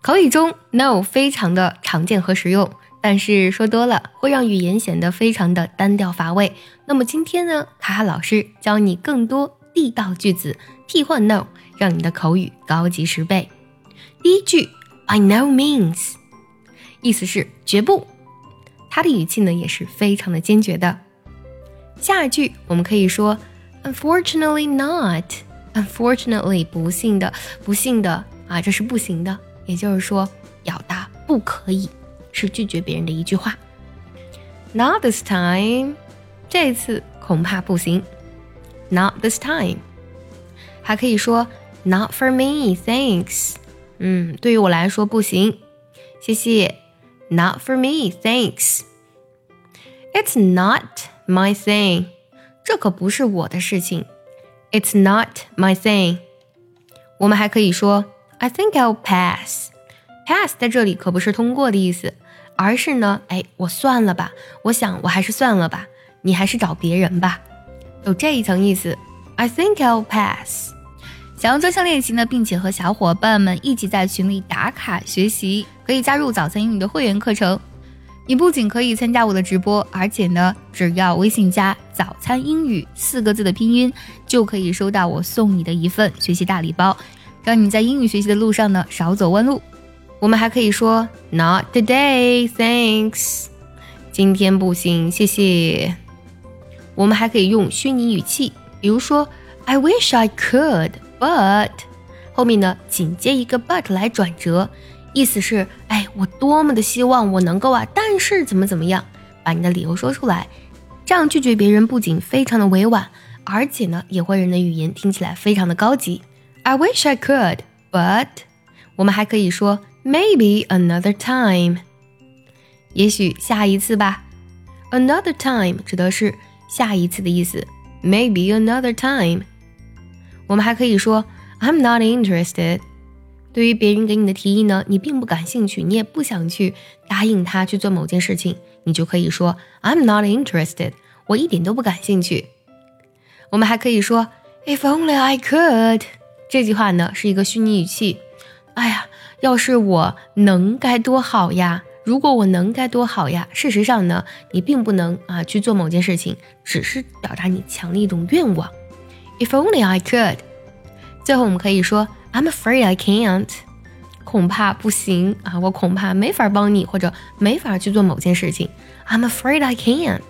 口语中，no 非常的常见和实用，但是说多了会让语言显得非常的单调乏味。那么今天呢，卡卡老师教你更多地道句子，替换 no，让你的口语高级十倍。第一句，by no means，意思是绝不，它的语气呢也是非常的坚决的。下一句我们可以说，unfortunately not，unfortunately 不幸的，不幸的啊，这是不行的。也就是说，表达不可以是拒绝别人的一句话。Not this time，这次恐怕不行。Not this time，还可以说 Not for me，thanks。嗯，对于我来说不行，谢谢。Not for me，thanks。It's not my thing，这可不是我的事情。It's not my thing。我们还可以说。I think I'll pass. Pass 在这里可不是通过的意思，而是呢，哎，我算了吧，我想我还是算了吧，你还是找别人吧，有这一层意思。I think I'll pass。想要专项练习呢，并且和小伙伴们一起在群里打卡学习，可以加入早餐英语的会员课程。你不仅可以参加我的直播，而且呢，只要微信加“早餐英语”四个字的拼音，就可以收到我送你的一份学习大礼包。让你在英语学习的路上呢少走弯路。我们还可以说 Not today, thanks。今天不行，谢谢。我们还可以用虚拟语气，比如说 I wish I could, but 后面呢紧接一个 but 来转折，意思是哎，我多么的希望我能够啊，但是怎么怎么样，把你的理由说出来。这样拒绝别人不仅非常的委婉，而且呢也会让你的语言听起来非常的高级。I wish I could, but 我们还可以说 maybe another time，也许下一次吧。Another time 指的是下一次的意思，maybe another time。我们还可以说 I'm not interested。对于别人给你的提议呢，你并不感兴趣，你也不想去答应他去做某件事情，你就可以说 I'm not interested，我一点都不感兴趣。我们还可以说 If only I could。 这句话呢是一个虚拟语气，哎呀，要是我能该多好呀！如果我能该多好呀！事实上呢，你并不能啊去做某件事情，只是表达你强烈一种愿望。If only I could。最后我们可以说 I'm afraid I can't，恐怕不行啊，我恐怕没法帮你，或者没法去做某件事情。I'm afraid I can't。